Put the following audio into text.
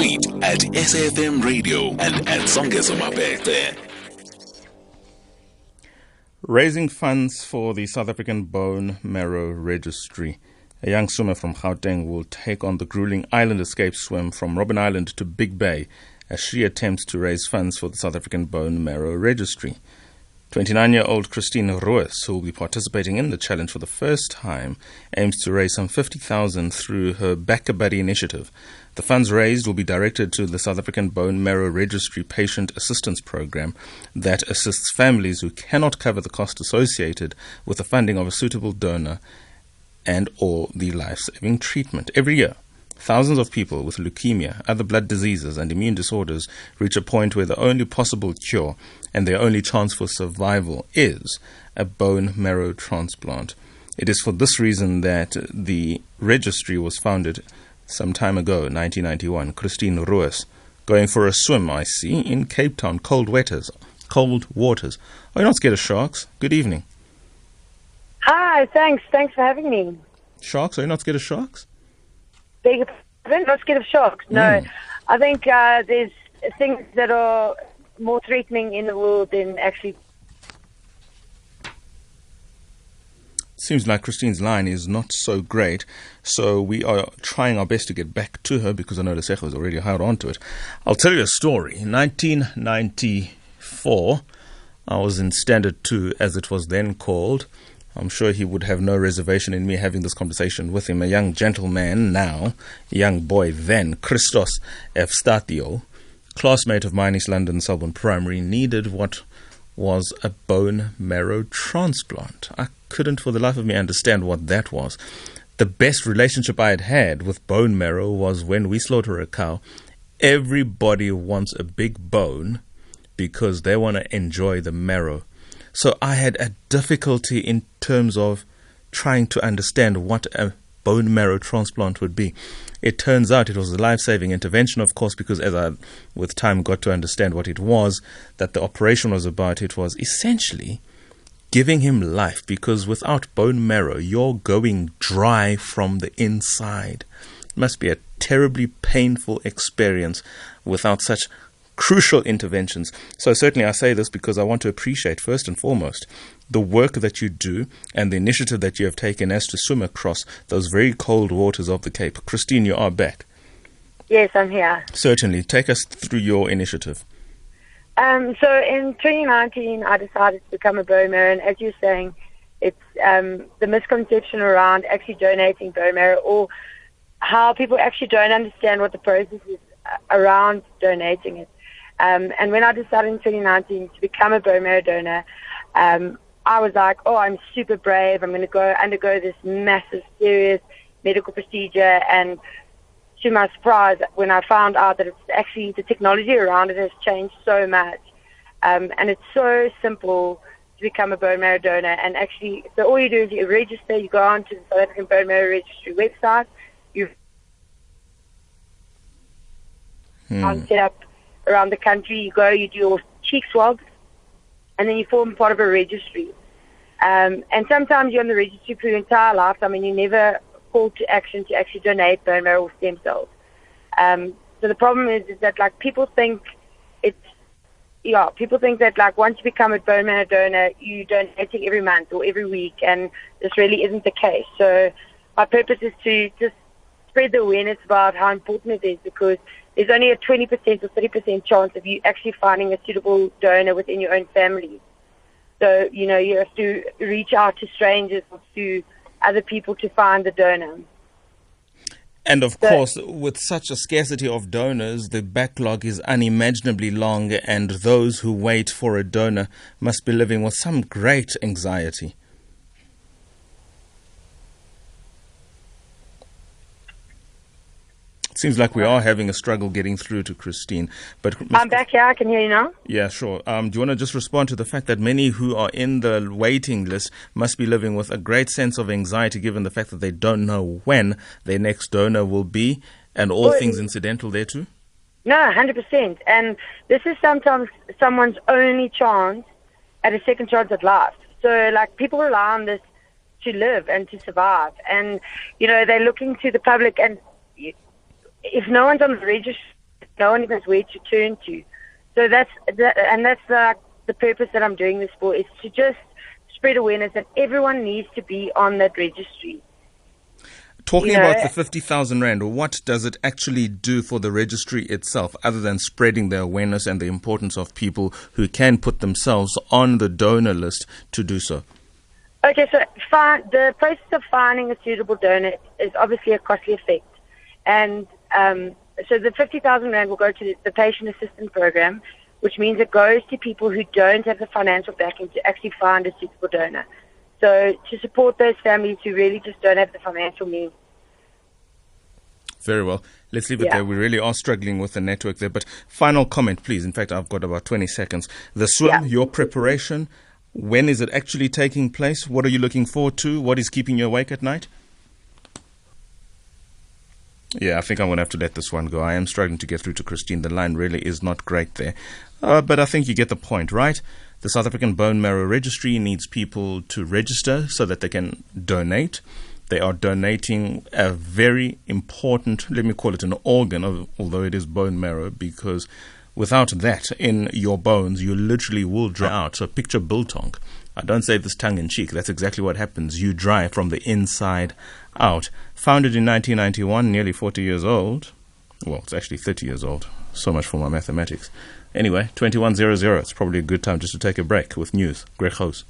Tweet at SAFM Radio and at Songezo Mabete. Raising funds for the South African Bone Marrow Registry. A young swimmer from Gauteng will take on the grueling island escape swim from Robben Island to Big Bay as she attempts to raise funds for the South African Bone Marrow Registry. 29 year old Christine Roos, who will be participating in the challenge for the first time, aims to raise some 50,000 through her BackaBuddy initiative. The funds raised will be directed to the South African Bone Marrow Registry Patient Assistance Program that assists families who cannot cover the cost associated with the funding of a suitable donor and or the life-saving treatment. Every year, Thousands of people with leukemia, other blood diseases, and immune disorders reach a point where the only possible cure and their only chance for survival is a bone marrow transplant. It is for this reason that the registry was founded some time ago, 1991. Christine Roos, going for a swim, I see, in Cape Town, cold waters. Cold waters. Are you not scared of sharks? Good evening. Hi, thanks. Thanks for having me. Sharks? Are you not scared of sharks? Beg I'm not scared of sharks. No, mm. I think uh, there's things that are more threatening in the world than actually. Seems like Christine's line is not so great, so we are trying our best to get back to her because I know the Lesejo has already held on to it. I'll tell you a story. In 1994, I was in Standard 2, as it was then called. I'm sure he would have no reservation in me having this conversation with him. A young gentleman now, young boy then, Christos Evstatio, classmate of mine, East London Selborne Primary, needed what was a bone marrow transplant. I couldn't for the life of me understand what that was. The best relationship I had had with bone marrow was when we slaughter a cow. Everybody wants a big bone because they want to enjoy the marrow. So I had a difficulty in terms of trying to understand what a bone marrow transplant would be. It turns out it was a life saving intervention, of course, because as I, with time, got to understand what it was, that the operation was about, it was essentially giving him life because without bone marrow, you're going dry from the inside. It must be a terribly painful experience without such crucial interventions. So, certainly, I say this because I want to appreciate, first and foremost, the work that you do and the initiative that you have taken as to swim across those very cold waters of the Cape. Christine, you are back. Yes, I'm here. Certainly. Take us through your initiative. Um, so, in 2019, I decided to become a bone marrow, and as you're saying, it's um, the misconception around actually donating bone marrow or how people actually don't understand what the process is uh, around donating it. Um, and when I decided in 2019 to become a bone marrow donor, um, I was like, oh, I'm super brave. I'm going to go undergo this massive, serious medical procedure. And to my surprise, when I found out that it's actually the technology around it has changed so much. Um, and it's so simple to become a bone marrow donor. And actually, so all you do is you register, you go on to the South African Bone Marrow Registry website, you hmm. set up around the country. You go, you do your cheek swabs, and then you form part of a registry. Um, and sometimes you're on the registry for your entire lifetime and you never call to action to actually donate bone marrow or stem cells. Um, so the problem is, is that like people think it's yeah, people think that like once you become a bone marrow donor, you donating every month or every week, and this really isn't the case. So my purpose is to just spread the awareness about how important it is because there's only a 20% or 30% chance of you actually finding a suitable donor within your own family. So, you know, you have to reach out to strangers or to other people to find the donor. And of so, course, with such a scarcity of donors, the backlog is unimaginably long, and those who wait for a donor must be living with some great anxiety. Seems like we are having a struggle getting through to Christine. But I'm back here. I can hear you now. Yeah, sure. Um, do you want to just respond to the fact that many who are in the waiting list must be living with a great sense of anxiety, given the fact that they don't know when their next donor will be, and all well, things incidental there too. No, hundred percent. And this is sometimes someone's only chance at a second chance at life. So, like, people rely on this to live and to survive. And, you know, they're looking to the public and if no one's on the registry, no one knows where to turn to. So that's the, and that's the the purpose that I'm doing this for is to just spread awareness that everyone needs to be on that registry. Talking You know, about the uh, 50,000 Rand, what does it actually do for the registry itself, other than spreading the awareness and the importance of people who can put themselves on the donor list to do so? Okay, so fi- the process of finding a suitable donor is obviously a costly effect. And um, so the 50,000 Rand will go to the, patient assistance program, which means it goes to people who don't have the financial backing to actually find a suitable donor. So to support those families who really just don't have the financial means. Very well. Let's leave it Yeah. there. We really are struggling with the network there. But final comment, please. In fact, I've got about 20 seconds. The swim, Yeah. your preparation, when is it actually taking place? What are you looking forward to? What is keeping you awake at night? Yeah, I think I'm going to have to let this one go. I am struggling to get through to Christine. The line really is not great there. Uh, but I think you get the point, right? The South African Bone Marrow Registry needs people to register so that they can donate. They are donating a very important, let me call it an organ, although it is bone marrow, because without that in your bones, you literally will dry out. So picture biltong. I don't say this tongue in cheek. That's exactly what happens. You dry from the inside out. Founded in 1991, nearly 40 years old. Well, it's actually 30 years old. So much for my mathematics. Anyway, 2100. It's probably a good time just to take a break with news. Greg House.